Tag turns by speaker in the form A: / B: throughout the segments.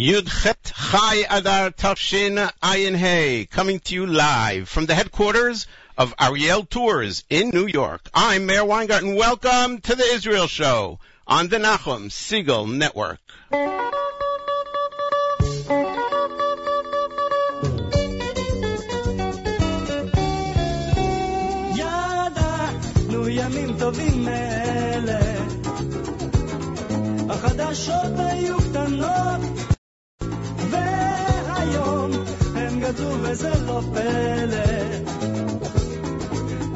A: Yudchet Chai Adar Tafshin Ayin Hey, coming to you live from the headquarters of Ariel Tours in New York. I'm Meir Weingarten. Welcome to the Israel Show on the Nachum Segal Network.
B: החדשות היו קטנות וזה לא פלא.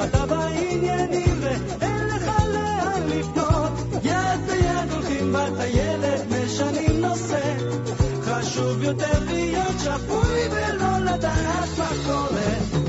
B: אתה בעניינים ואין לך לאן לפנות, יד ביד הולכים בטיילת, משנים נושא. חשוב יותר להיות שפוי ולא לדעת מה קורה.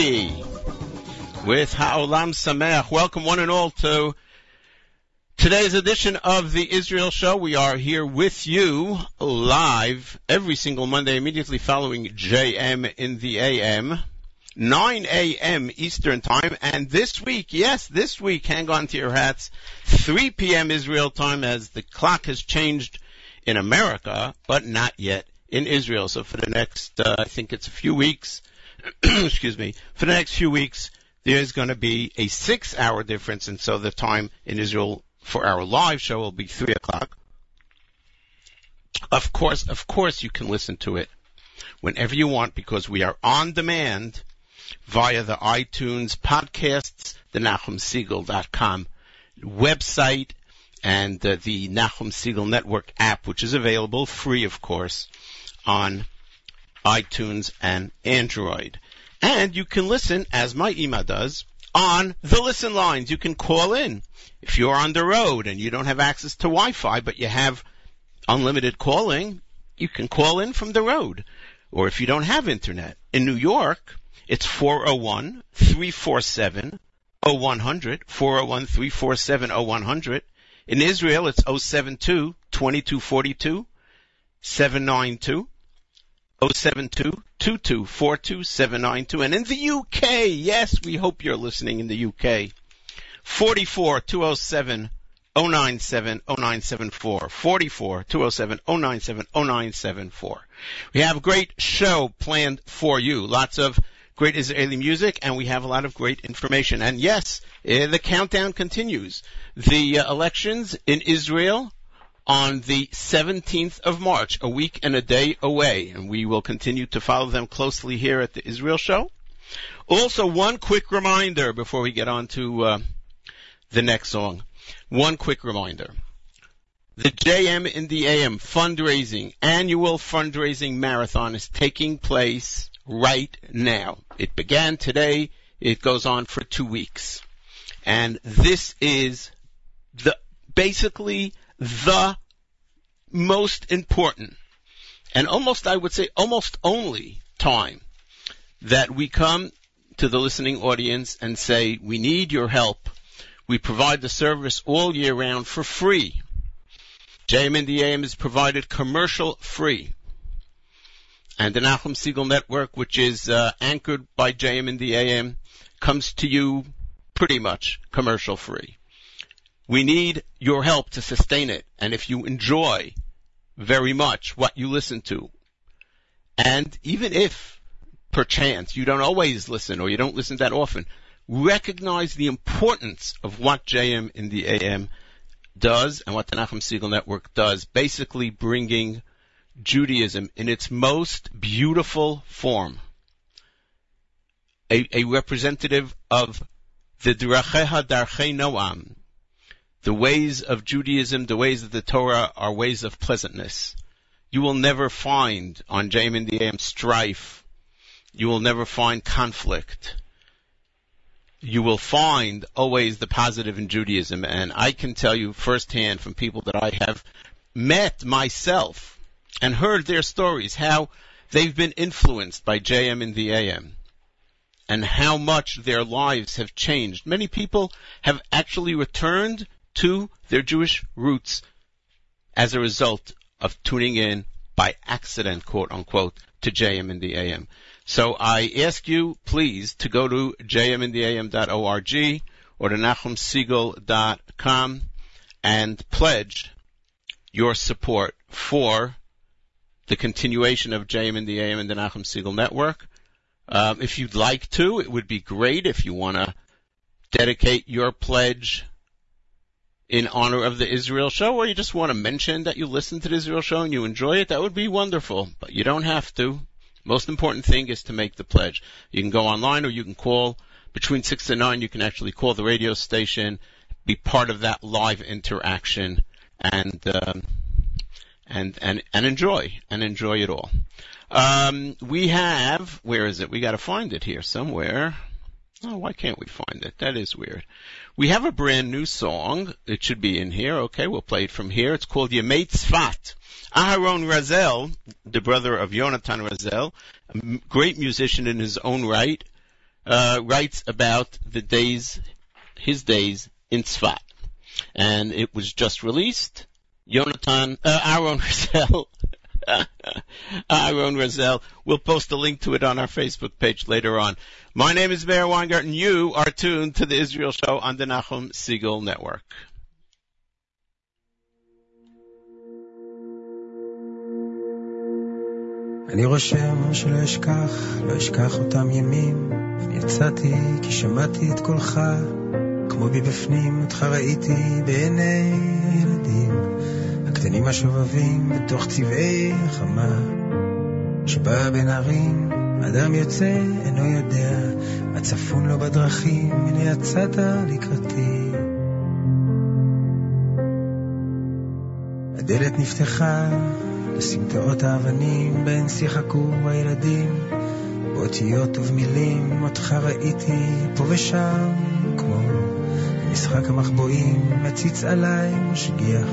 B: With Ha'olam Sameach. Welcome one and all to today's edition of the Israel Show. We are here with you live every single Monday immediately following JM in the AM. 9 a.m. Eastern Time, and this week, yes, this week, hang on to your hats, 3 p.m. Israel time as the clock has changed in America, but not yet in Israel. So for the next, uh, I think it's a few weeks, excuse me, for the next few weeks, there's going to be a six hour difference. And so the time in Israel for our live show will be three o'clock. Of course, of course you can listen to it whenever you want because we are on demand via the iTunes podcasts, the NachumSegal.com website, and uh, the Nachum Segal Network app, which is available free, of course, on iTunes and Android. And you can listen, as my email does, on the listen lines. You can call in. If you're on the road and you don't have access to Wi-Fi, but you have unlimited calling, you can call in from the road. Or if you don't have internet. In New York, it's 401-347-0100, 401-347-0100. In Israel, it's 072-2242, 792 072
A: 2242792. And in the UK, yes, we hope you're listening in the UK. 44 207 097 0974. 44 207 097 0974. We have a great show planned for you. Lots of great Israeli music and we have a lot of great information. And yes, uh, the countdown continues. The uh, elections in Israel on the 17th of March, a week and a day away, and we will continue to follow them closely here at the Israel Show. Also, one quick reminder before we get on to uh, the next song. One quick reminder. The JM in the AM fundraising, annual fundraising marathon is taking place right now. It began today. It goes on for two weeks. And this is the, basically the most important and almost, I would say, almost only time that we come to the listening audience and say, we need your help. We provide the service all year round for free. JM in the AM is provided commercial free. And the Nachum Segal Network, which is uh, anchored by JM in the AM, comes to you pretty much commercial free. We need your help to sustain it. And if you enjoy very much what you listen to, and even if perchance you don't always listen or you don't listen that often, recognize the importance of what JM in the AM does and what the Nachum Segal Network does, basically bringing Judaism in its most beautiful form. A, a representative of the Dracheha Darchei Noam, the ways of Judaism, the ways of the Torah are ways of pleasantness. You will never find on JM in the AM strife. You will never find conflict. You will find always the positive in Judaism. And I can tell you firsthand from people that I have met myself and heard their stories how they've been influenced by JM and the AM and how much their lives have changed. Many people have actually returned to their Jewish roots as a result of tuning in by accident, quote unquote, to JM in the AM. So I ask you, please, to go to jmintheam.org or to nachumsegal.com and pledge your support for the continuation of JM in the AM and the Nachum Segal Network. Um, if you'd like to, it would be great if you want to dedicate your pledge in honor of the Israel show, or you just want to mention that you listen to the Israel show and you enjoy it, that would be wonderful. But you don't have to. Most important thing is to make the pledge. You can go online or you can call between six and nine. You can actually call the radio station, be part of that live interaction, and um, and and and enjoy and enjoy it all. Um, we have where is it? We got to find it here somewhere. Oh, why can't we find it? That is weird. We have a brand new song. It should be in here. Okay, we'll play it from here. It's called Yemei Tzfat. Aharon Razel, the brother of Yonatan Razel, a great musician in his own right, uh, writes about the days, his days in Tzfat. And it was just released. Yonatan, uh, Aaron Razel Aaron Razel. We'll post a link to it on our Facebook page later on. My name is Meir Weingarten. You are tuned to the Israel Show on the Nachum Segal Network.
C: אני רושם שלא אשכח, לא אשכח אותם ימים. יצאתי כי שמעתי את קולך, כמו אותך ראיתי בעיני הקטנים השובבים בתוך צבעי החמה, שבא בין ערים, אדם יוצא, אינו יודע, מה צפון לו בדרכים, הנה יצאת לקראתי. הדלת נפתחה לסמטאות האבנים, בהן שיחקו הילדים, באותיות ובמילים, אותך ראיתי פה ושם, כמו משחק המחבואים, מציץ עליי משגיח.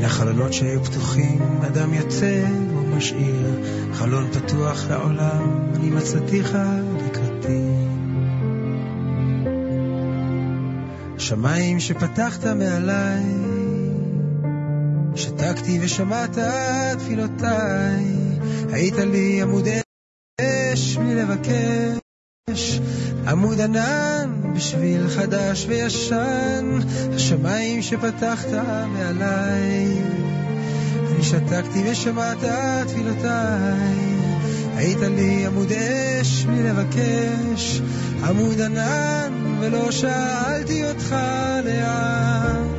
C: מן החלונות שהיו פתוחים, אדם יוצא ומשאיר חלון פתוח לעולם, אני מצאתיך לקראתי. שמיים שפתחת מעליי, שתקתי ושמעת תפילותיי, היית לי עמוד לבקש עמוד ענן בשביל חדש וישן השמיים שפתחת מעליי. אני שתקתי ושמעת תפילותיי. היית לי עמוד אש בלי לבקש עמוד ענן ולא שאלתי אותך לאן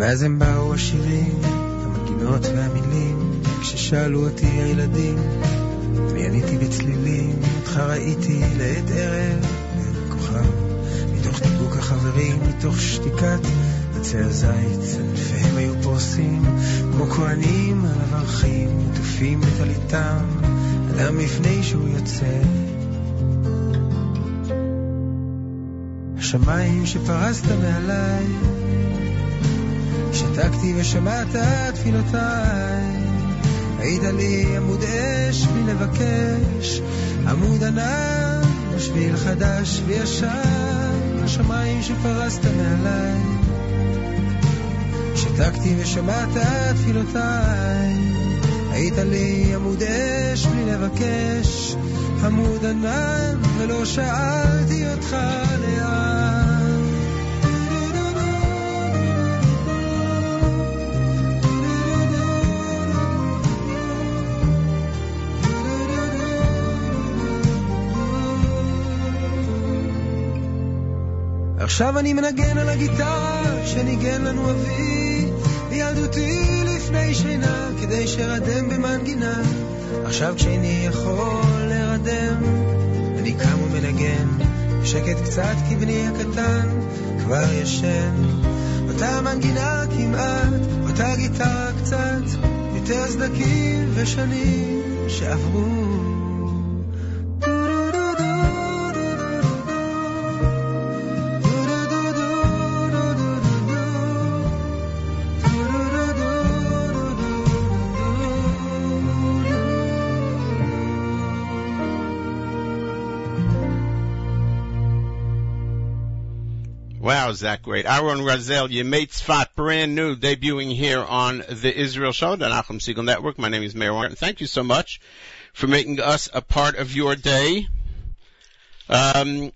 C: ואז הם באו השירים, המנגינות והמילים, כששאלו אותי הילדים, אני עניתי בצלילים, אותך ראיתי לעת ערב, לעת כוכב, מתוך דיבוק החברים, מתוך שתיקת עצי הזית, ענפיהם היו פורסים, כמו כהנים על הברכים, עטופים בטליתם, אדם לפני שהוא יוצא. השמיים שפרסת מעליי, שתקתי ושמעת תפילותיי, היית לי עמוד אש בלי לבקש, עמוד ענן, שביל חדש וישן, השמיים שפרסת מעליי. שתקתי ושמעת תפילותיי, היית לי עמוד אש בלי לבקש, עמוד ענן, ולא שאלתי אותך לאן. עכשיו אני מנגן על הגיטרה שניגן לנו אבי בילדותי לפני שינה כדי שרדם במנגינה. עכשיו כשאיני יכול לרדם אני קם ומנגן. שקט קצת כי בני הקטן כבר ישן. אותה מנגינה כמעט, אותה גיטרה קצת יותר סדקים ושנים שעברו
A: How's that great? Aaron Razel, Yemei Tzfat, brand new, debuting here on the Israel Show, the Nachum Segal Network. My name is Mayor Martin. Thank you so much for making us a part of your day. Um,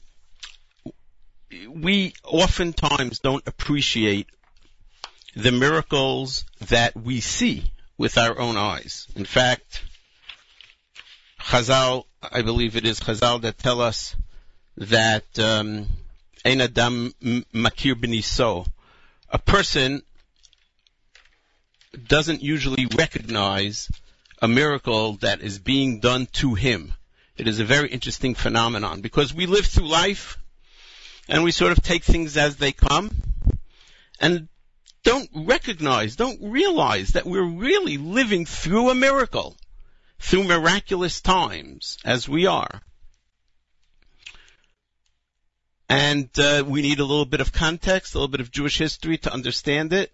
A: we oftentimes don't appreciate the miracles that we see with our own eyes. In fact, Chazal, I believe it is Chazal that tell us that um, Ein Adam Makir Beniso. A person doesn't usually recognize a miracle that is being done to him. It is a very interesting phenomenon because we live through life and we sort of take things as they come and don't recognize, don't realize that we're really living through a miracle, through miraculous times as we are. And uh, we need a little bit of context, a little bit of Jewish history to understand it.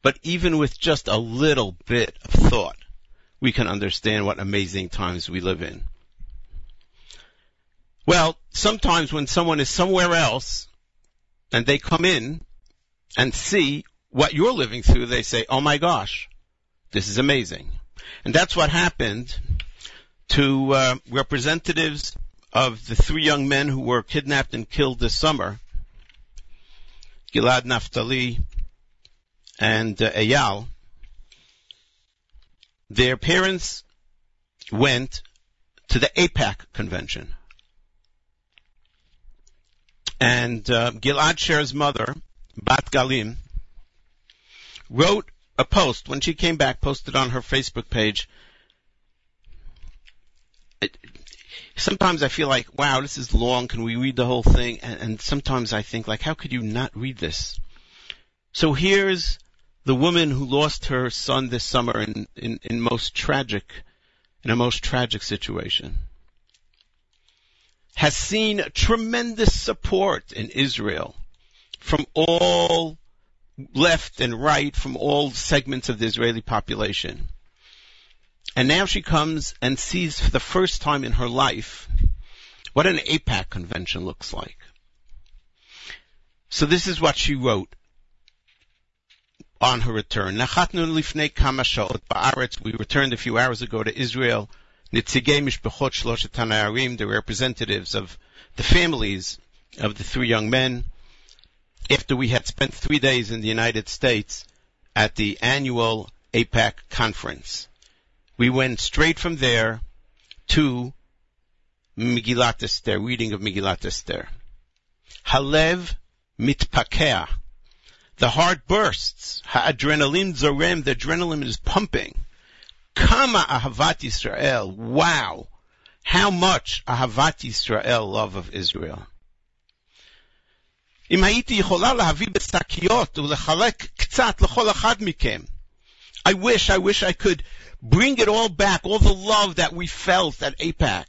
A: But even with just a little bit of thought, we can understand what amazing times we live in. Well, sometimes when someone is somewhere else and they come in and see what you're living through, they say, oh my gosh, this is amazing. And that's what happened to uh, representatives of the three young men who were kidnapped and killed this summer, Gilad Naftali and uh, Eyal, their parents went to the AIPAC convention. And uh, Gilad Shaer's mother, Bat Galim, wrote a post when she came back, posted on her Facebook page, sometimes I feel like, wow, this is long. Can we read the whole thing? And, and sometimes I think like, how could you not read this? So here's the woman who lost her son this summer in, in, in most tragic, in a most tragic situation. Has seen tremendous support in Israel from all left and right, from all segments of the Israeli population. And now she comes and sees for the first time in her life what an AIPAC convention looks like. So this is what she wrote on her return. We returned a few hours ago to Israel. The representatives of the families of the three young men, after we had spent three days in the United States at the annual AIPAC conference. We went straight from there to Megillat Esther, reading of Megillat Esther. Halev mitpakea. The heart bursts. Ha'adrenaline zorem. The adrenaline is pumping. Kama ahavat Israel. Wow. How much ahavat Israel, love of Israel. אם הייתי יכולה להביא בשקיות ולחלק קצת לכל אחד מכם. I wish, I wish I could bring it all back, all the love that we felt at AIPAC.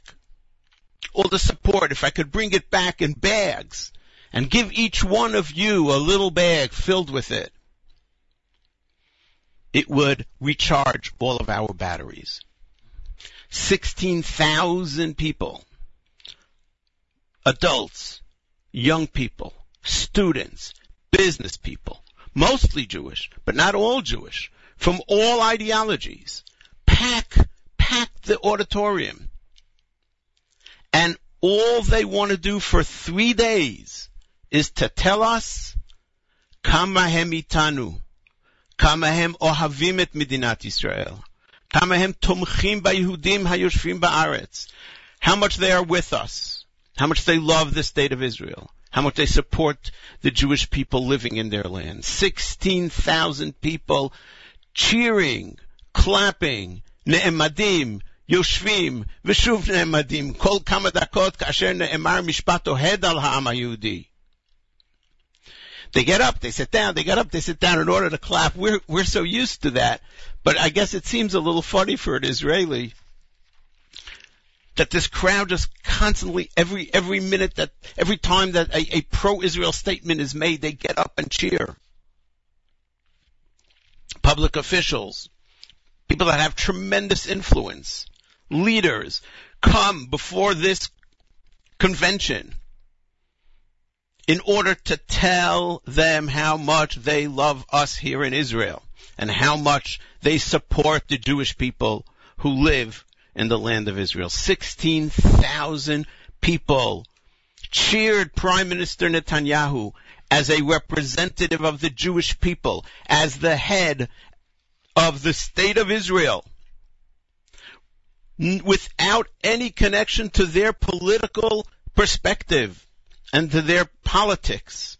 A: All the support, if I could bring it back in bags and give each one of you a little bag filled with it, it would recharge all of our batteries. 16,000 people, adults, young people, students, business people, mostly Jewish, but not all Jewish, from all ideologies, pack, pack the auditorium. And all they want to do for three days is to tell us, kama hem itanu, kama hem ohavim et medinat Israel, kama hem tomchim ba'yehudim hayoshvim ba'aretz, how much they are with us, how much they love the state of Israel, how much they support the Jewish people living in their land. 16,000 people cheering, clapping, נעמדים, יושבים, ושוב נעמדים, כל כמה דקות כאשר נאמר משפט אוהד על העם היהודי. They get up, they sit down, they get up, they sit down in order to clap. We're, we're so used to that. But I guess it seems a little funny for an Israeli that this crowd just constantly, every, every minute that, every time that a, a pro-Israel statement is made, they get up and cheer. Public officials, people that have tremendous influence, leaders, come before this convention in order to tell them how much they love us here in Israel and how much they support the Jewish people who live in the land of Israel. 16,000 people cheered Prime Minister Netanyahu as a representative of the Jewish people, as the head of the state of Israel without any connection to their political perspective and to their politics.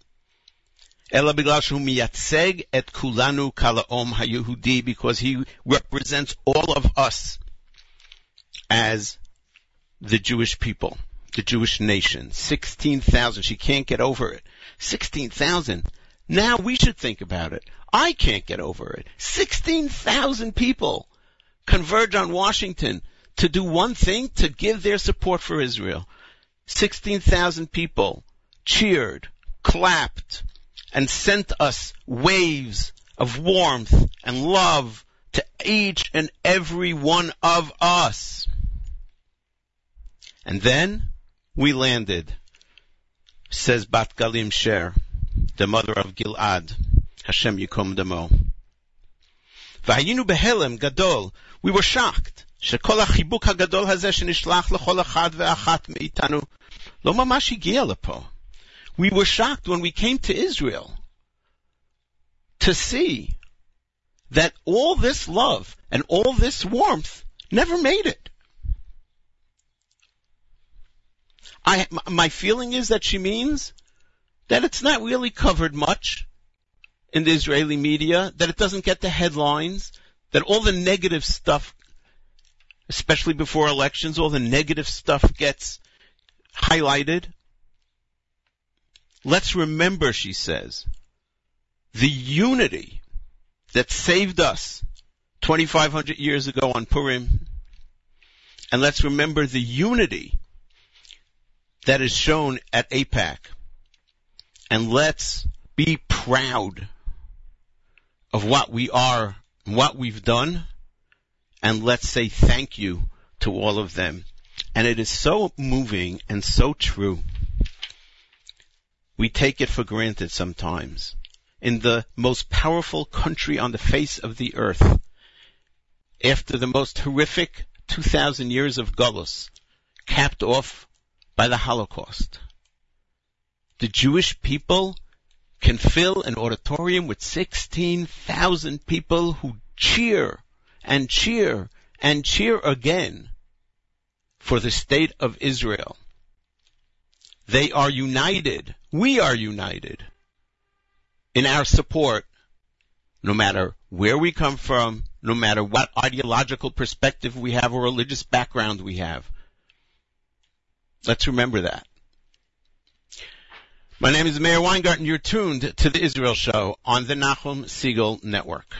A: because he represents all of us as the Jewish people, the Jewish nation. 16,000. She can't get over it. 16,000. Now we should think about it. I can't get over it. 16,000 people converge on Washington to do one thing, to give their support for Israel. 16,000 people cheered, clapped, and sent us waves of warmth and love to each and every one of us. And then we landed, says Bat Galim Shaer, the mother of Gilad. Hashem Yikom Damo. והיינו בהלם גדול, we were shocked, שכל החיבוק הגדול הזה שנשלח לכל אחד ואחת מאיתנו, לא ממש הגיע לפה. We were shocked when we came to Israel to see that all this love and all this warmth never made it. I, my feeling is that she means that it's not really covered much in the Israeli media, that it doesn't get the headlines, that all the negative stuff, especially before elections, all the negative stuff gets highlighted. Let's remember, she says, the unity that saved us 2,500 years ago on Purim. And let's remember the unity that is shown at AIPAC. And let's be proud of what we are, what we've done, and let's say thank you to all of them.
D: And it is so moving and so true. We take it for granted sometimes. In the most powerful country on the face of the earth, after the most horrific 2,000 years of Gullus, capped off by the Holocaust, the Jewish people can fill an auditorium with 16,000 people who cheer and cheer and cheer again for the state of Israel. They are united. We are united in our support, no matter where we come from, no matter what ideological perspective we have or religious background we have. Let's remember that. My name is Meir Weingarten. You're tuned to the Israel Show on the Nachum Segal Network.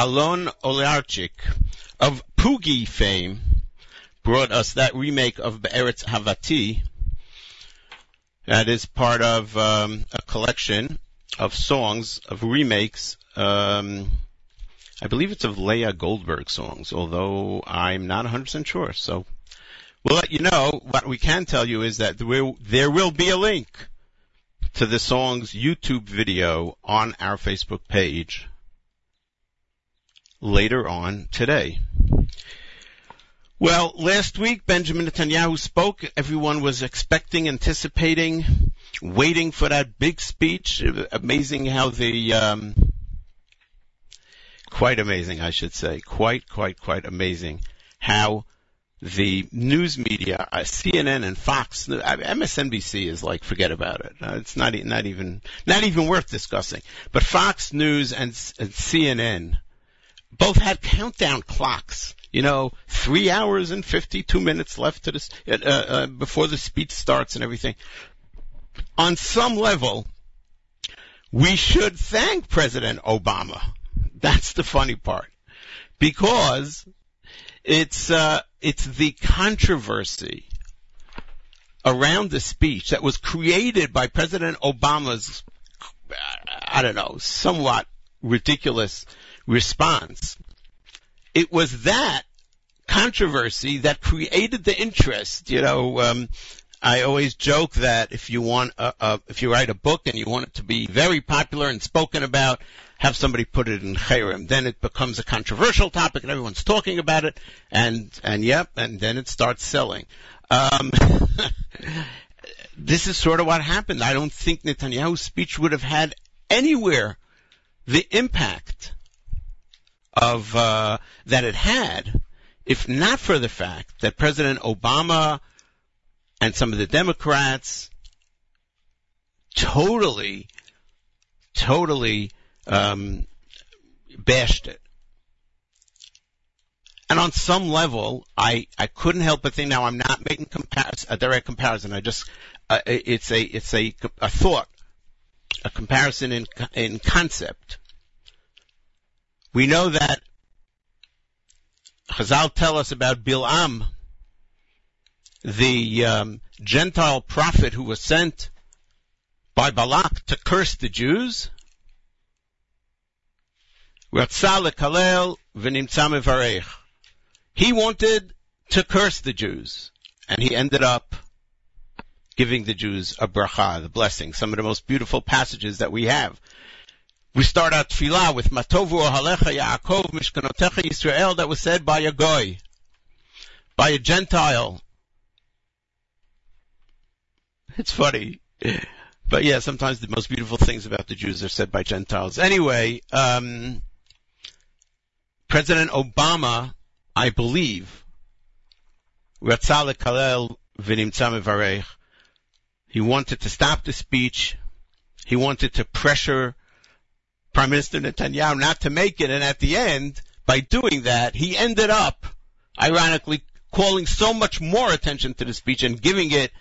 A: Alon Olearchik of Poogy fame brought us that remake of Be'eretz Havati. That is part of um, a collection of songs, of remakes. Um, I believe it's of Leah Goldberg songs, although I'm not 100% sure. So we'll let you know. What we can tell you is that there will, there will be a link to the song's YouTube video on our Facebook page later on today. Well, last week Benjamin Netanyahu spoke. Everyone was expecting, anticipating, waiting for that big speech. Amazing how the, um, quite amazing, I should say. Quite, quite, quite amazing how the news media, uh, CNN and Fox, MSNBC is like forget about it. Uh, it's not not even not even worth discussing. But Fox News and, and CNN both had countdown clocks. You know, three hours and fifty-two minutes left to this uh, uh, before the speech starts and everything. On some level, we should thank President Obama. That's the funny part, because it's uh, it's the controversy around the speech that was created by President Obama's, I don't know, somewhat ridiculous response. It was that controversy that created the interest. You know, um, I always joke that if you want, a, a, if you write a book and you want it to be very popular and spoken about, have somebody put it in Cherem. Then it becomes a controversial topic and everyone's talking about it and, and yep, and then it starts selling. Um, this is sort of what happened. I don't think Netanyahu's speech would have had anywhere the impact of, uh, that it had if not for the fact that President Obama and some of the Democrats totally, totally um, bashed it. And on some level, I, I couldn't help but think. Now, I'm not making a direct comparison. I just uh, it's a it's a a thought, a comparison in in concept. We know that Chazal tell us about Bilam, the um, Gentile prophet who was sent by Balak to curse the Jews. He wanted to curse the Jews, and he ended up giving the Jews a bracha, the blessing, some of the most beautiful passages that we have. We start our tefillah with Matovu Ohalecha Yaakov Mishkanotecha Yisrael that was said by a goy, by a Gentile. It's funny. But yeah, sometimes the most beautiful things about the Jews are said by Gentiles. Anyway, um, President Obama, I believe, he wanted to stop the speech. He wanted to pressure Prime Minister Netanyahu not to make it, and at the end, by doing that, he ended up, ironically, calling so much more attention to the speech and giving it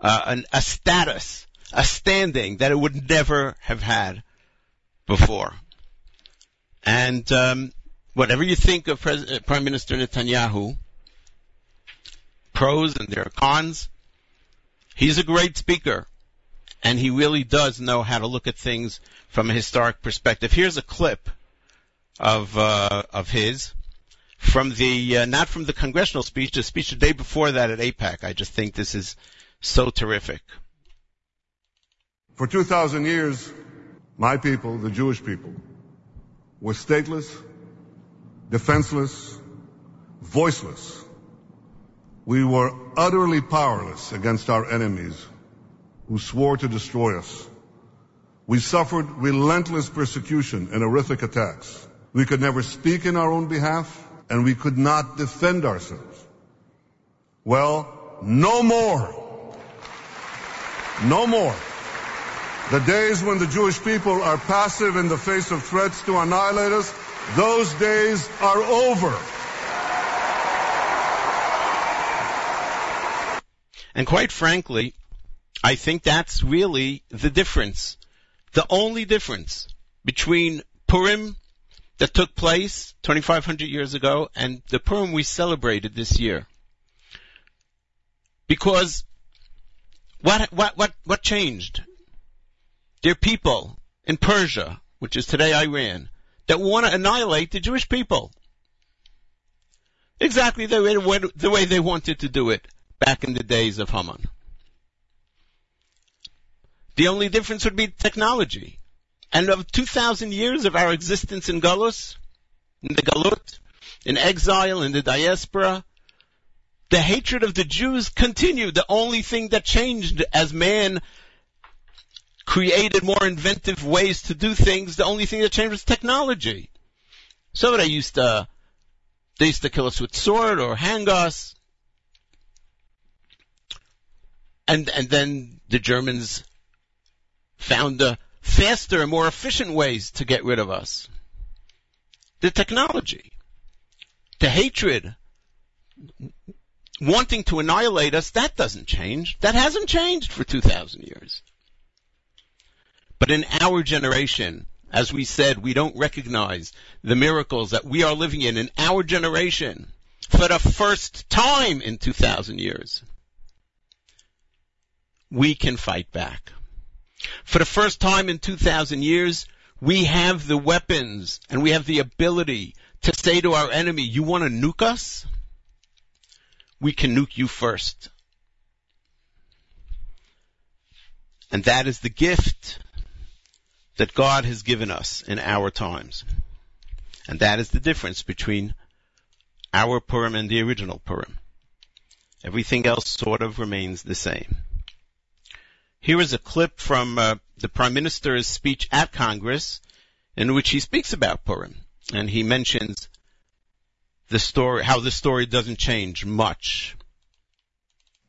A: uh, an, a status, a standing that it would never have had before. And um, whatever you think of Pres- uh, Prime Minister Netanyahu, pros and there are cons, he's a great speaker. And he really does know how to look at things from a historic perspective. Here's a clip of, uh, of his from the, uh, not from the congressional speech, the speech the day before that at AIPAC. I just think this is so terrific.
E: For 2,000 years, my people, the Jewish people, were stateless, defenseless, voiceless. We were utterly powerless against our enemies who swore to destroy us. We suffered relentless persecution and horrific attacks. We could never speak in our own behalf and we could not defend ourselves. Well, no more. No more. The days when the Jewish people are passive in the face of threats to annihilate us those days are over.
A: And quite frankly, I think that's really the difference. The only difference between Purim that took place 2,500 years ago and the Purim we celebrated this year. Because what, what, what, what changed? There are people in Persia, which is today Iran, that want to annihilate the Jewish people. Exactly the way, the way they wanted to do it back in the days of Haman. The only difference would be technology. And of 2,000 years of our existence in Galus, in the Galut, in exile, in the diaspora, the hatred of the Jews continued. The only thing that changed as man created more inventive ways to do things, the only thing that changed was technology. So they used to, they used to kill us with sword or hang us. And, and then the Germans found a faster and more efficient ways to get rid of us. The technology, the hatred, wanting to annihilate us, that doesn't change. That hasn't changed for 2,000 years. But in our generation, as we said, we don't recognize the miracles that we are living in in our generation for the first time in 2,000 years. We can fight back. For the first time in 2,000 years, we have the weapons and we have the ability to say to our enemy, you want to nuke us? We can nuke you first. And that is the gift that God has given us in our times. And that is the difference between our Purim and the original Purim. Everything else sort of remains the same. Here is a clip from uh, the Prime Minister's speech at Congress in which he speaks about Purim. And he mentions the story, how the story doesn't change much.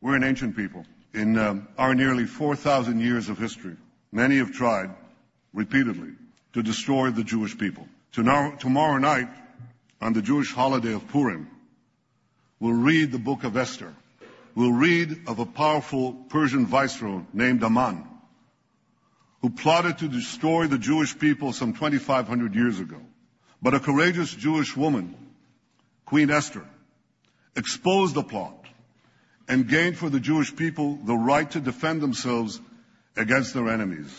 E: We're an ancient people. In um, our nearly 4,000 years of history, many have tried repeatedly to destroy the Jewish people. Tomorrow, tomorrow night, on the Jewish holiday of Purim, we'll read the book of Esther we'll read of a powerful Persian viceroy named Haman, who plotted to destroy the Jewish people some 2,500 years ago. But a courageous Jewish woman, Queen Esther, exposed the plot and gained for the Jewish people the right to defend themselves against their enemies.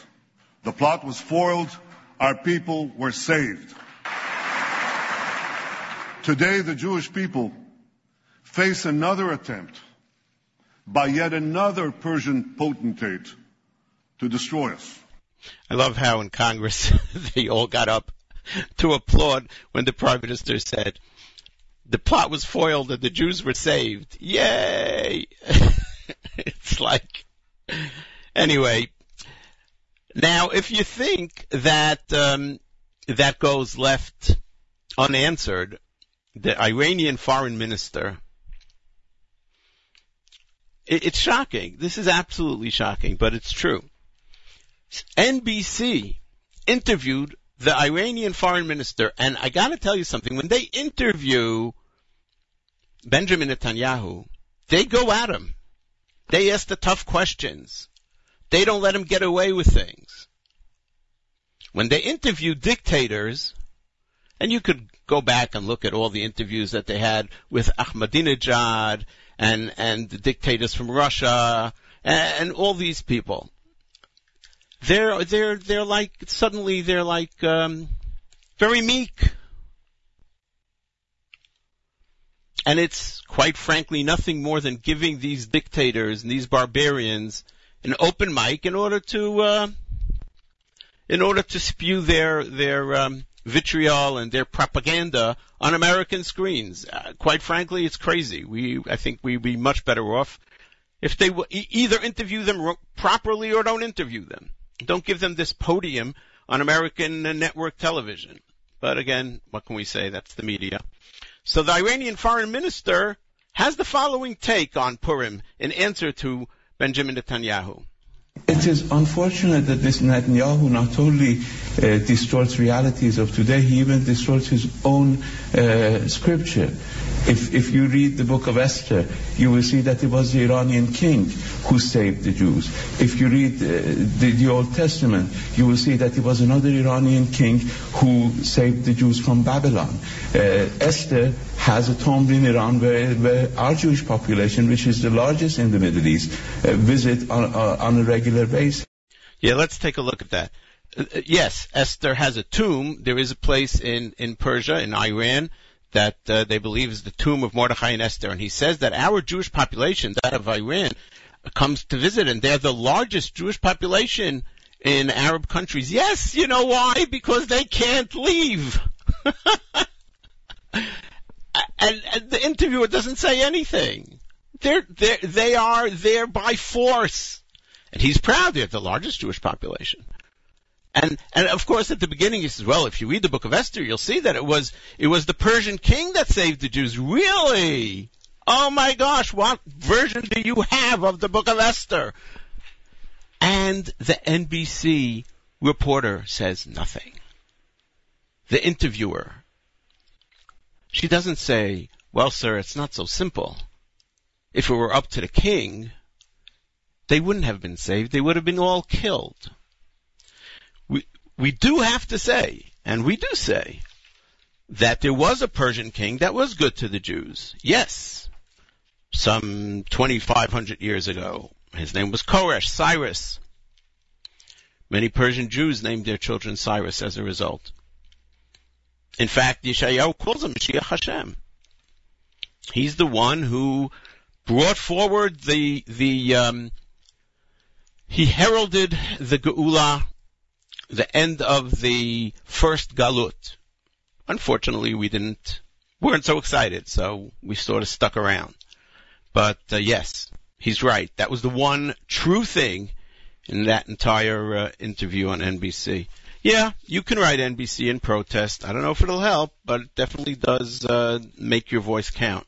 E: The plot was foiled. Our people were saved. Today, the Jewish people face another attempt by yet another Persian potentate to destroy us.
A: I love how in Congress they all got up to applaud when the Prime Minister said, the plot was foiled and the Jews were saved. Yay! it's like, anyway. Now, if you think that um, that goes left unanswered, the Iranian foreign minister it, it's shocking. This is absolutely shocking, but it's true. NBC interviewed the Iranian foreign minister, and I gotta tell you something, when they interview Benjamin Netanyahu, they go at him. They ask the tough questions. They don't let him get away with things. When they interview dictators, and you could go back and look at all the interviews that they had with Ahmadinejad and and the dictators from Russia and, and all these people. They're they're they're like suddenly they're like um, very meek. And it's quite frankly nothing more than giving these dictators and these barbarians an open mic in order to uh, in order to spew their their um, vitriol and their propaganda on American screens. Uh, quite frankly, it's crazy. We, I think we'd be much better off if they w- either interview them ro- properly or don't interview them. Don't give them this podium on American network television. But again, what can we say? That's the media. So the Iranian foreign minister has the following take on Purim in answer to Benjamin Netanyahu.
F: It is unfortunate that this Netanyahu not only uh, distorts realities of today, he even distorts his own uh, scripture. If, if you read the book of Esther, you will see that it was the Iranian king who saved the Jews. If you read uh, the, the Old Testament, you will see that it was another Iranian king who saved the Jews from Babylon. Uh, Esther has a tomb in Iran where, where, our Jewish population, which is the largest in the Middle East, uh, visit on, uh, on a regular basis.
A: Yeah, let's take a look at that. Uh, yes, Esther has a tomb. There is a place in, in Persia, in Iran, that uh, they believe is the tomb of Mordechai and Esther. And he says that our Jewish population, that of Iran, comes to visit, and they're the largest Jewish population in Arab countries. Yes, you know why? Because they can't leave. and, and, the interviewer doesn't say anything. They're, they're, they are there by force. And he's proud they're the largest Jewish population. And and of course at the beginning he says, well, if you read the book of Esther, you'll see that it was it was the Persian king that saved the Jews. Really? Oh my gosh, what version do you have of the book of Esther? And the NBC reporter says nothing. The interviewer. She doesn't say, well, sir, it's not so simple. If it were up to the king, they wouldn't have been saved. They would have been all killed we do have to say, and we do say, that there was a Persian king that was good to the Jews. Yes. Some 2,500 years ago. His name was Koresh, Cyrus. Many Persian Jews named their children Cyrus as a result. In fact, Yeshayahu calls him Mashiach Hashem. He's the one who brought forward the, the, um, he heralded the Geula the end of the first galut. Unfortunately, we didn't, weren't so excited, so we sort of stuck around. But uh, yes, he's right. That was the one true thing in that entire uh, interview on NBC. Yeah, you can write NBC in protest. I don't know if it'll help, but it definitely does uh, make your voice count.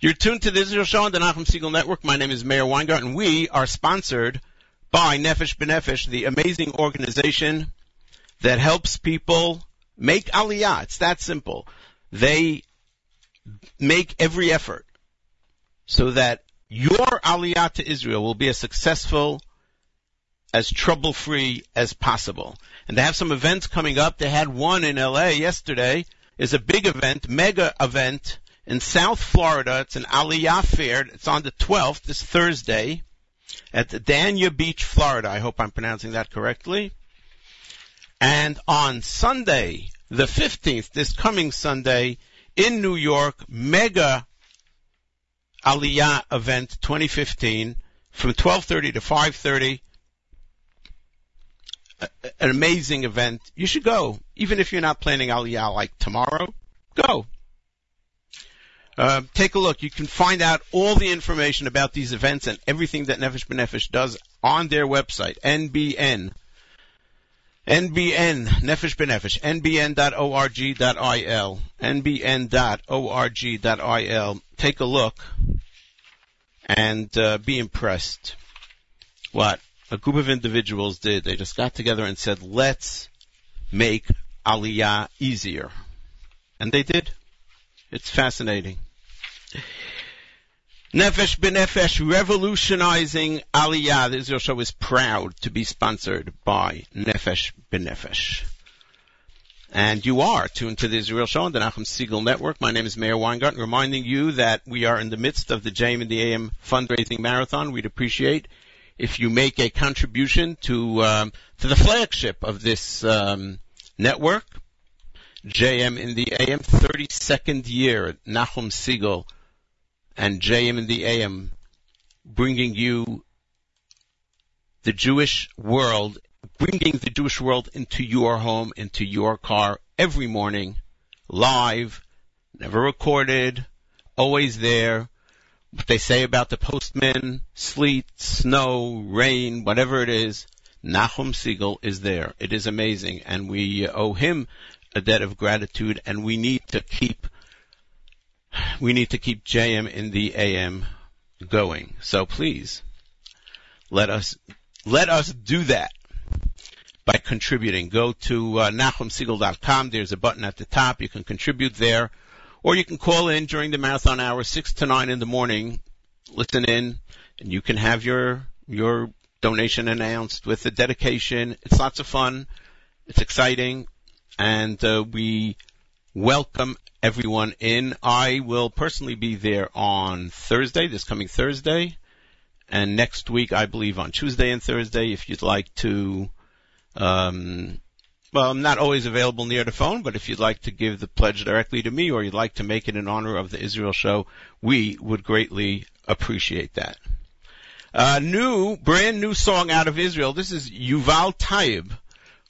A: You're tuned to the Israel Show on the Nachum Segal Network. My name is Meir Weingarten. We are sponsored by Nefesh B'Nefesh, the amazing organization that helps people make aliyah. It's that simple. They make every effort so that your aliyah to Israel will be as successful, as trouble-free as possible. And they have some events coming up. They had one in LA yesterday. Is a big event, mega event in South Florida. It's an aliyah fair. It's on the 12th, this Thursday at Dania Beach, Florida. I hope I'm pronouncing that correctly. And on Sunday, the 15th, this coming Sunday, in New York, mega Aliyah event 2015 from 12:30 to 5:30. An amazing event. You should go, even if you're not planning Aliyah like tomorrow. Go. Uh, take a look. You can find out all the information about these events and everything that Nefesh B'Nefesh does on their website, NBN. NBN, Nefesh B'Nefesh, nbn.org.il, nbn.org.il. Take a look and uh, be impressed. What a group of individuals did. They just got together and said, let's make Aliyah easier. And they did. It's fascinating. Nefesh B'Nefesh, revolutionizing Aliyah. The Israel Show is proud to be sponsored by Nefesh B'Nefesh. And you are tuned to the Israel Show on the Nachum Segal Network. My name is Meir Weingarten, reminding you that we are in the midst of the JM in the AM fundraising marathon. We'd appreciate if you make a contribution to um, to the flagship of this um, network, JM in the AM, 32nd year, Nachum Segal and JM in the AM bringing you the Jewish world, bringing the Jewish world into your home, into your car every morning, live, never recorded, always there. What they say about the postman, sleet, snow, rain, whatever it is, Nachum Segal is there. It is amazing, and we owe him a debt of gratitude, and we need to keep we need to keep JM in the AM going. So please, let us, let us do that by contributing. Go to uh. There's a button at the top. You can contribute there. or you can call in during the marathon hour, 6 to 9 in the morning, listen in, and you can have your, your donation announced with the dedication. It's lots of fun. It's exciting. And uh, we welcome everyone in. I will personally be there on Thursday, this coming Thursday. And next week, I believe on Tuesday and Thursday, if you'd like to, um, well, I'm not always available near the phone, but if you'd like to give the pledge directly to me or you'd like to make it in honor of the Israel show, we would greatly appreciate that. A new, brand new song out of Israel. This is Yuval Taib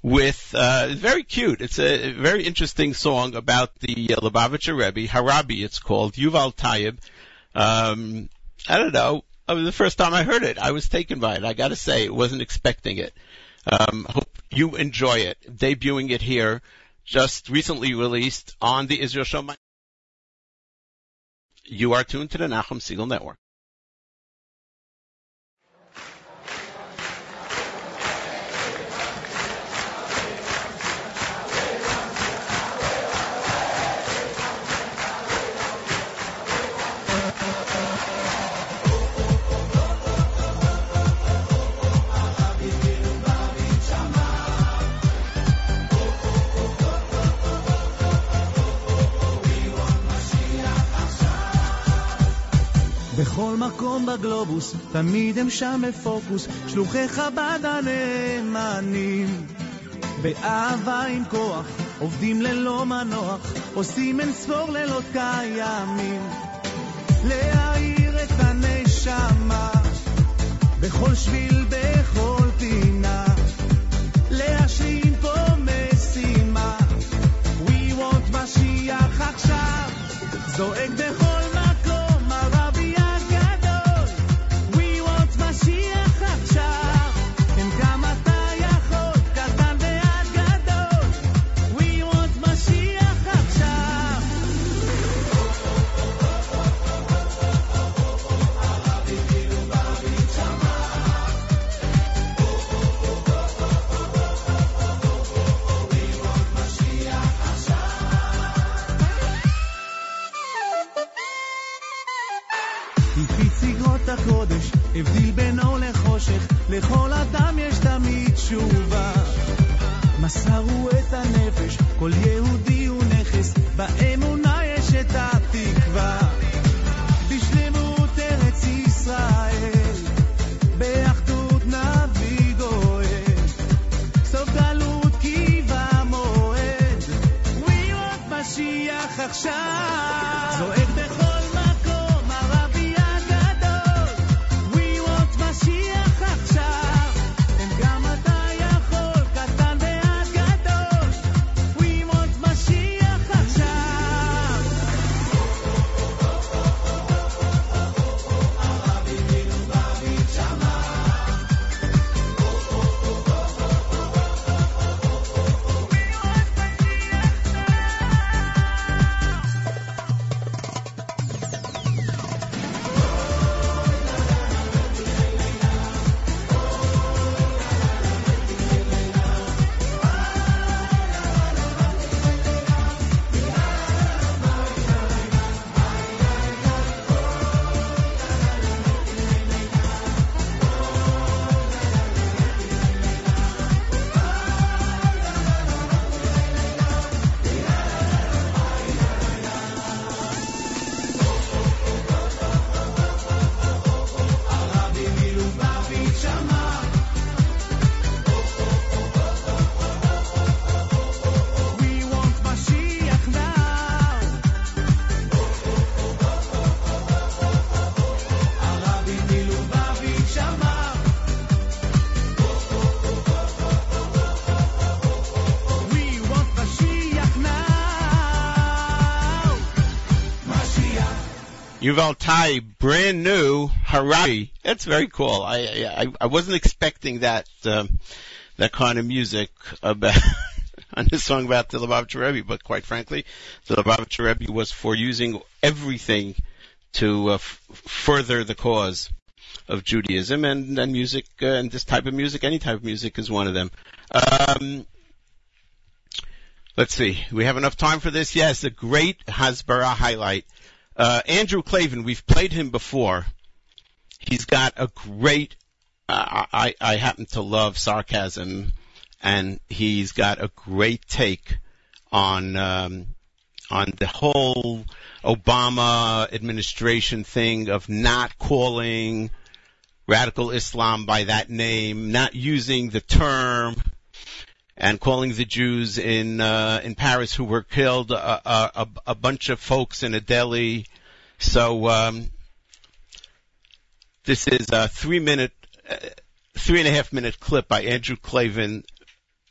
A: with, uh, very cute. It's a very interesting song about the uh, Lubavitcher Rebbe, Harabi it's called, Yuval Taib. Um, I don't know. It was the first time I heard it. I was taken by it. I gotta say, wasn't expecting it. Um, hope you enjoy it. Debuting it here, just recently released on the Israel Show. You are tuned to the Nachum Segal Network.
G: בכל מקום בגלובוס, תמיד הם שם בפוקוס, שלוחי חב"ד הנאמנים. באהבה עם כוח, עובדים ללא מנוח, עושים אין ספור לילות קיימים. להאיר את הנשמה, בכל שביל, בכל פינה, להשלים
A: Yuval Tai, brand new Harari. That's very cool. I I, I wasn't expecting that um, that kind of music about on this song about the Lubavitcher Rebbe, but quite frankly, the Lubavitcher Rebbe was for using everything to uh, f- further the cause of Judaism, and, and music uh, and this type of music, any type of music, is one of them. Um, Let's see. We have enough time for this? Yes, a great Hasbara highlight. Uh, Andrew Klavan, we've played him before. He's got a great, uh, I, I happen to love sarcasm and he's got a great take on, um, on the whole Obama administration thing of not calling radical Islam by that name, not using the term, and calling the Jews in uh, in Paris who were killed a, a, a bunch of folks in a deli. So um, this is a three minute, uh, three and a half minute clip by Andrew Klavan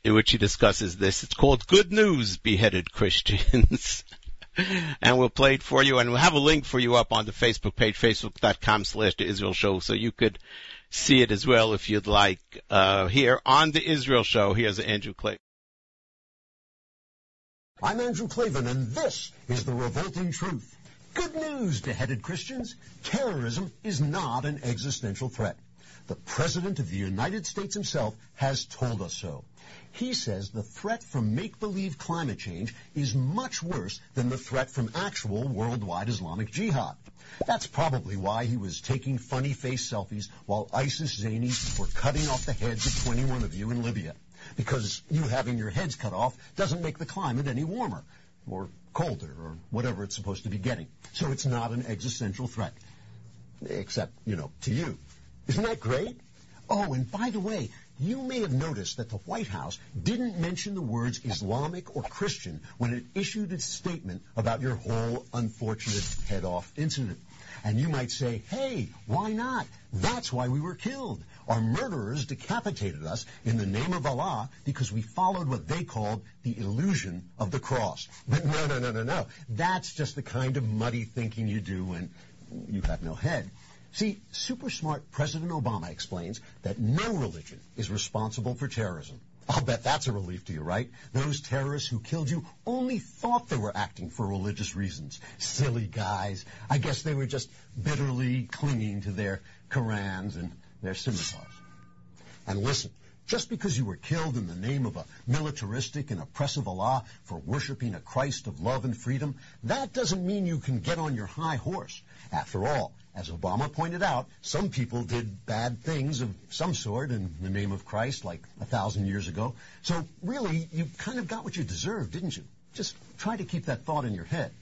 A: in which he discusses this. It's called "Good News, Beheaded Christians." and we'll play it for you and we'll have a link for you up on the Facebook page, facebook.com slash the Israel show so you could see it as well if you'd like. Uh, here on the Israel Show, here's Andrew Klavan.
H: I'm Andrew Klavan, and this is the revolting truth. Good news, beheaded Christians. Terrorism is not an existential threat. The President of the United States himself has told us so. He says the threat from make-believe climate change is much worse than the threat from actual worldwide Islamic jihad. That's probably why he was taking funny face selfies while ISIS zanies were cutting off the heads of 21 of you in Libya. Because you having your heads cut off doesn't make the climate any warmer or colder or whatever it's supposed to be getting. So it's not an existential threat. Except, you know, to you. Isn't that great? Oh, and by the way, you may have noticed that the White House didn't mention the words Islamic or Christian when it issued its statement about your whole unfortunate head off incident. And you might say, hey, why not? That's why we were killed. Our murderers decapitated us in the name of Allah because we followed what they called the illusion of the cross. But no, no, no, no, no. That's just the kind of muddy thinking you do when you have no head. See, super smart President Obama explains that no religion is responsible for terrorism. I'll bet that's a relief to you, right? Those terrorists who killed you only thought they were acting for religious reasons. Silly guys. I guess they were just bitterly clinging to their Korans and their scimitars. And listen, just because you were killed in the name of a militaristic and oppressive Allah for worshiping a Christ of love and freedom, that doesn't mean you can get on your high horse. After all, as Obama pointed out, some people did bad things of some sort in the name of Christ like a thousand years ago. So really, you kind of got what you deserved, didn't you? Just try to keep that thought in your head.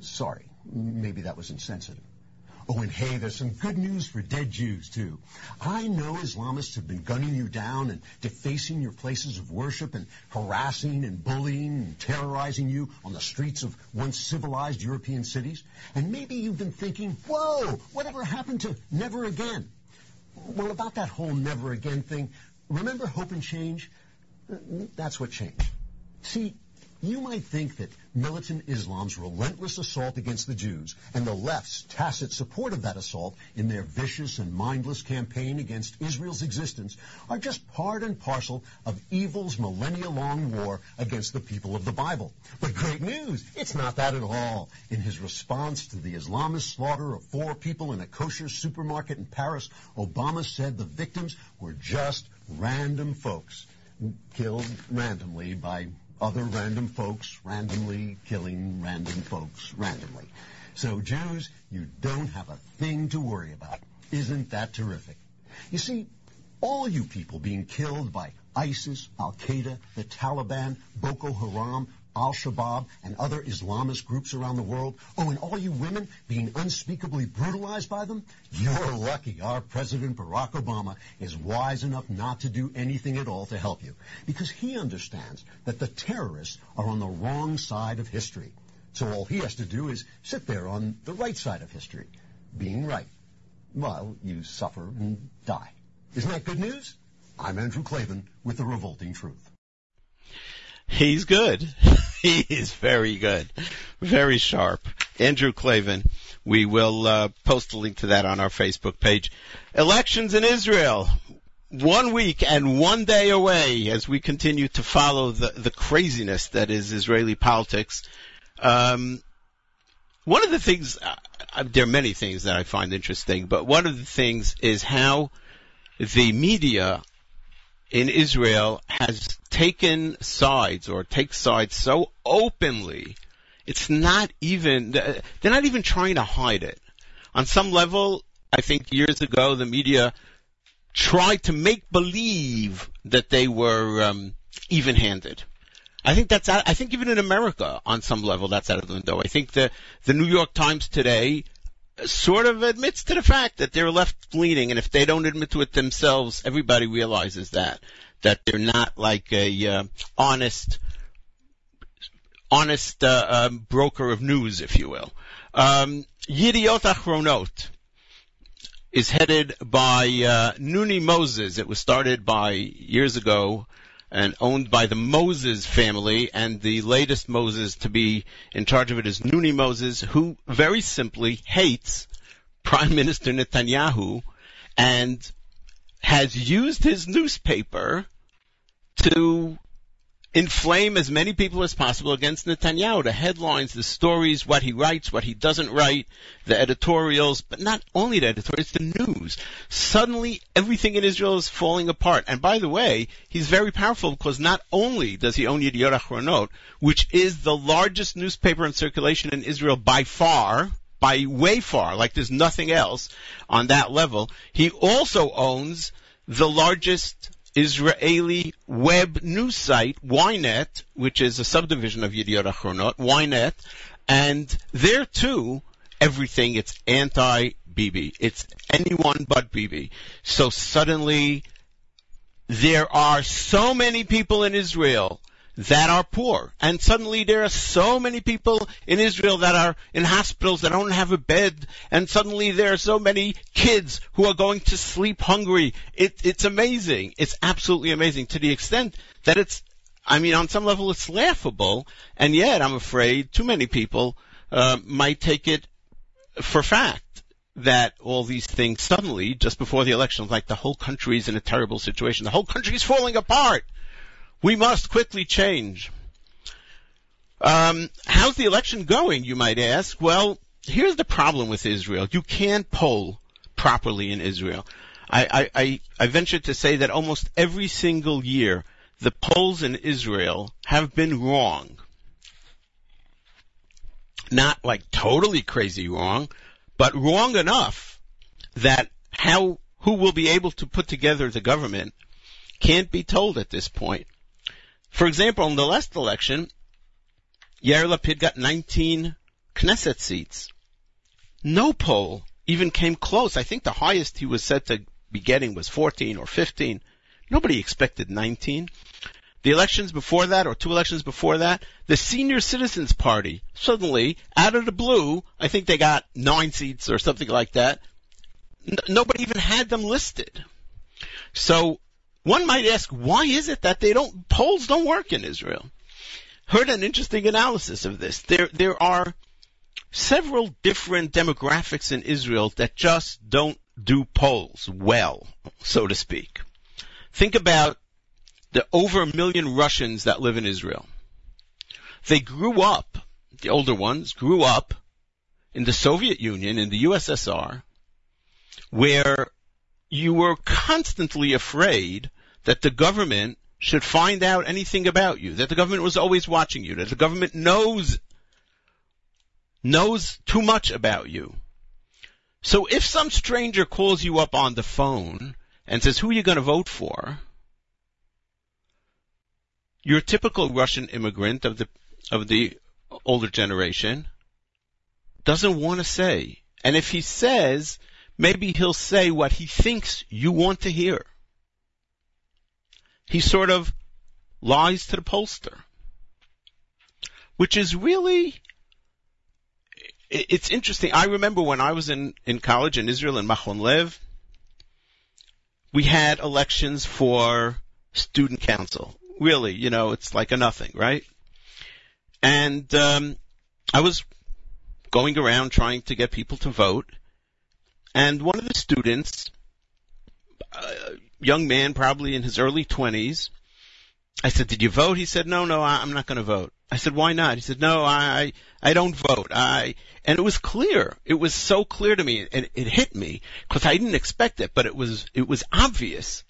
H: Sorry, maybe that was insensitive. Oh, and hey, there's some good news for dead Jews, too. I know Islamists have been gunning you down and defacing your places of worship and harassing and bullying and terrorizing you on the streets of once civilized European cities. And maybe you've been thinking, whoa, whatever happened to never again? Well, about that whole never again thing, remember hope and change? That's what changed. See, you might think that militant Islam's relentless assault against the Jews and the left's tacit support of that assault in their vicious and mindless campaign against Israel's existence are just part and parcel of evil's millennia-long war against the people of the Bible. But great news, it's not that at all. In his response to the Islamist slaughter of four people in a kosher supermarket in Paris, Obama said the victims were just random folks killed randomly by other random folks randomly killing random folks randomly. So Jews, you don't have a thing to worry about. Isn't that terrific? You see, all you people being killed by ISIS, Al Qaeda, the Taliban, Boko Haram, Al-Shabaab, and other Islamist groups around the world. Oh, and all you women being unspeakably brutalized by them? You're lucky our President Barack Obama is wise enough not to do anything at all to help you. Because he understands that the terrorists are on the wrong side of history. So all he has to do is sit there on the right side of history, being right, while you suffer and die. Isn't that good news? I'm Andrew Klavan with The Revolting Truth.
A: He's good. he is very good. Very sharp. Andrew Klavan. We will uh, post a link to that on our Facebook page. Elections in Israel. One week and one day away as we continue to follow the, the craziness that is Israeli politics. Um, one of the things, uh, there are many things that I find interesting, but one of the things is how the media in Israel has taken sides or takes sides so openly. It's not even, they're not even trying to hide it. On some level, I think years ago the media tried to make believe that they were um, even-handed. I think that's out, I think even in America, on some level, that's out of the window. I think the the New York Times today sort of admits to the fact that they're left leaning, and if they don't admit to it themselves, everybody realizes that that they're not like a uh, honest honest uh, um, broker of news, if you will. Um, Yediot Achronot is headed by uh, Noni Moses. It was started by years ago and owned by the Moses family, and the latest Moses to be in charge of it is Noni Moses, who very simply hates Prime Minister Netanyahu and has used his newspaper to inflame as many people as possible against Netanyahu. The headlines, the stories, what he writes, what he doesn't write, the editorials, but not only the editorials, the news. Suddenly everything in Israel is falling apart. And by the way, he's very powerful because not only does he own Yediot Achronot, which is the largest newspaper in circulation in Israel by far, by way far, like there's nothing else on that level, he also owns the largest Israeli web news site, Ynet, which is a subdivision of Yediot Achronot, Ynet, and there too, everything, it's anti-Bibi. It's anyone but Bibi. So suddenly, there are so many people in Israel that are poor. And suddenly there are so many people in Israel that are in hospitals that don't have a bed. And suddenly there are so many kids who are going to sleep hungry. It, it's amazing. It's absolutely amazing to the extent that it's, I mean, on some level it's laughable. And yet I'm afraid too many people uh, might take it for fact that all these things suddenly, just before the election, like the whole country is in a terrible situation. The whole country is falling apart. We must quickly change. Um, how's the election going, you might ask? Well, here's the problem with Israel. You can't poll properly in Israel. I, I, I venture to say that almost every single year, the polls in Israel have been wrong. Not like totally crazy wrong, but wrong enough that how, who will be able to put together the government can't be told at this point. For example, in the last election, Yair Lapid got 19 Knesset seats. No poll even came close. I think the highest he was said to be getting was 14 or 15. Nobody expected 19. The elections before that, or two elections before that, the Senior Citizens Party, suddenly, out of the blue, I think they got nine seats or something like that. N- nobody even had them listed. So one might ask, why is it that they don't, polls don't work in Israel? Heard an interesting analysis of this. There, there are several different demographics in Israel that just don't do polls well, so to speak. Think about the over a million Russians that live in Israel. They grew up, the older ones grew up in the Soviet Union, in the USSR, where you were constantly afraid that the government should find out anything about you, that the government was always watching you, that the government knows knows too much about you. So if some stranger calls you up on the phone and says, who are you going to vote for? Your typical Russian immigrant of the, of the older generation doesn't want to say. And if he says, maybe he'll say what he thinks you want to hear he sort of lies to the pollster. Which is really, it's interesting. I remember when I was in, in college in Israel in Machon Lev, we had elections for student council. Really, you know, it's like a nothing, right? And um, I was going around trying to get people to vote, and one of the students, uh, young man, probably in his early 20s. I said, did you vote? He said, no, no, I'm not going to vote. I said, why not? He said, no, I, I don't vote. I, and it was clear. It was so clear to me and it hit me because I didn't expect it, but it was, it was obvious.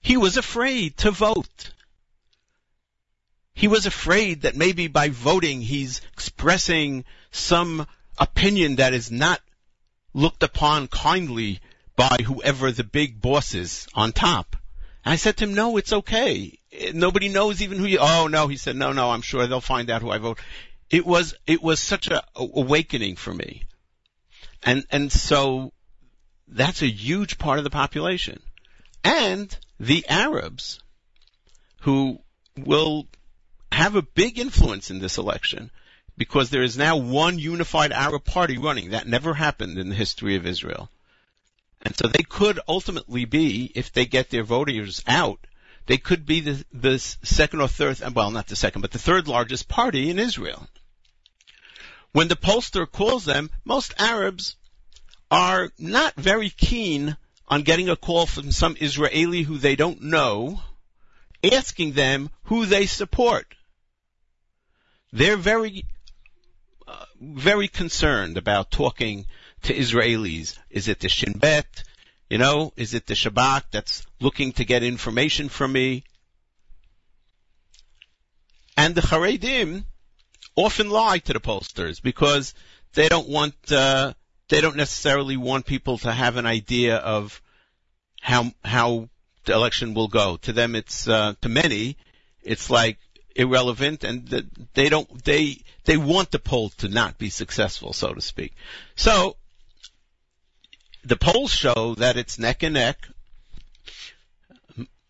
A: He was afraid to vote. He was afraid that maybe by voting he's expressing some opinion that is not looked upon kindly by whoever the big boss is on top. And I said to him, no, it's okay. Nobody knows even who you, oh no, he said, no, no, I'm sure they'll find out who I vote. It was, it was such a, a awakening for me. And, and so that's a huge part of the population. And the Arabs who will have a big influence in this election because there is now one unified Arab party running. That never happened in the history of Israel. And so they could ultimately be, if they get their voters out, they could be the, the second or third, well, not the second, but the third largest party in Israel. When the pollster calls them, most Arabs are not very keen on getting a call from some Israeli who they don't know, asking them who they support. They're very, very concerned about talking to Israelis. Is it the Shin Bet? You know, is it the Shabak that's looking to get information from me? And the Haredim often lie to the pollsters because they don't want uh, they don't necessarily want people to have an idea of how how the election will go. To them, it's uh, to many, it's like irrelevant, and they don't they they want the poll to not be successful, so to speak. So the polls show that it's neck and neck.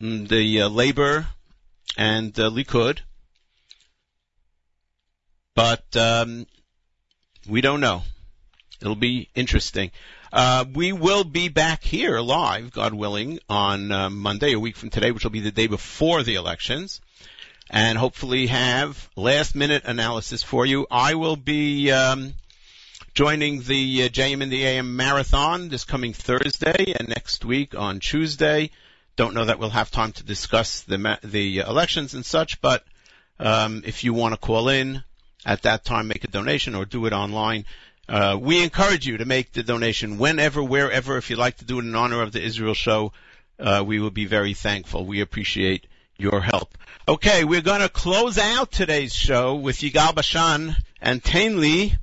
A: The uh, Labor and uh, Likud, but um, we don't know. It'll be interesting. Uh, we will be back here live, God willing, on uh, Monday, a week from today, which will be the day before the elections, and hopefully have last minute analysis for you. I will be um, joining the uh, JM in the AM marathon this coming Thursday and next week on Tuesday. Don't know that we'll have time to discuss the the elections and such, but um, if you want to call in at that time, make a donation or do it online. Uh, we encourage you to make the donation whenever, wherever. If you'd like to do it in honor of the Israel show, uh, we will be very thankful. We appreciate your help. Okay, we're going to close out today's show with Yigal Bashan and Tainli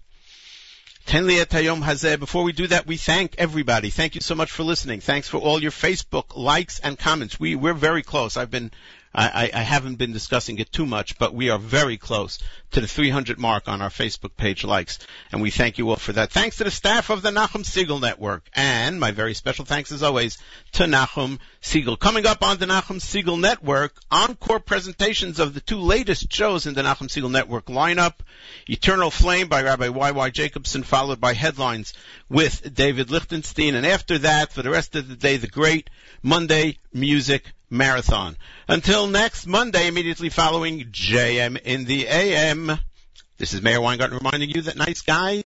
A: Tenli Etayom Hazeh. before we do that, we thank everybody. Thank you so much for listening. Thanks for all your Facebook likes and comments. We, we're very close. I've been I, I, haven't been discussing it too much, but we are very close to the 300 mark on our Facebook page likes, and we thank you all for that. Thanks to the staff of the Nachum Segal Network, and my very special thanks as always to Nachum Segal. Coming up on the Nachum Segal Network, encore presentations of the two latest shows in the Nachum Segal Network lineup, Eternal Flame by Rabbi Y.Y. Jacobson, followed by headlines with David Lichtenstein, and after that, for the rest of the day, the great Monday Music Marathon. Until next Monday, immediately following JM in the AM, this is Meir Weingarten reminding you that nice guys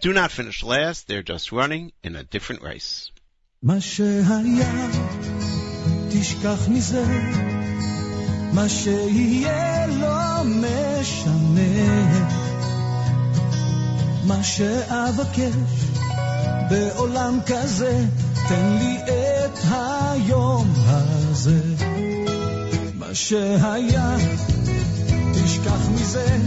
A: do not finish last. They're just running in a different race. מה שאבקש בעולם כזה, תן לי את... היום הזה. מה שהיה, תשכח מזה,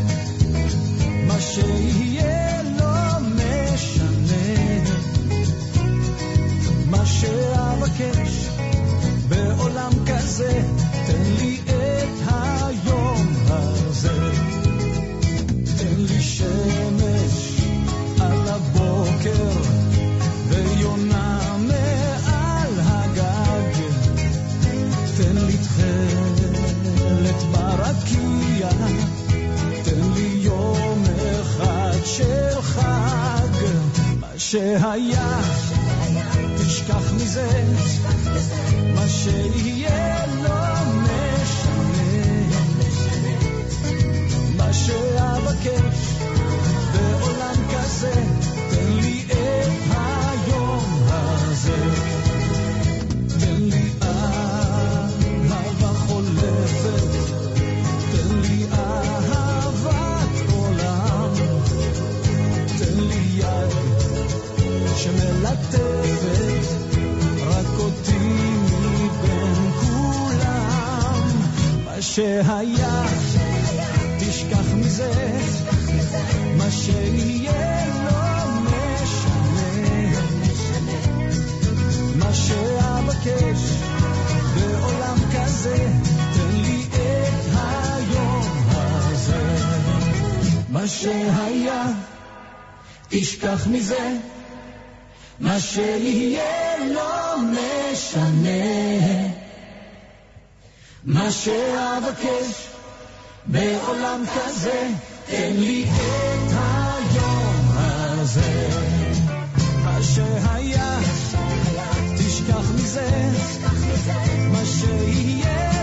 A: מה שיהיה לא משנה. מה שאבקש בעולם כזה, תן לי את היום הזה. תן לי שמש שהיה, תשכח מזה, מה שיהיה לא משנה, מה שאבקש בעולם כזה,
B: שהיה, תשכח מזה, מה שיהיה לא משנה. מה שאבקש בעולם כזה, תן לי את היום הזה. מה שהיה, תשכח מזה, מה שיהיה לא משנה. מה שאבקש בעולם כזה, תן לי את היום הזה. מה שהיה, תשכח מזה, מה שיהיה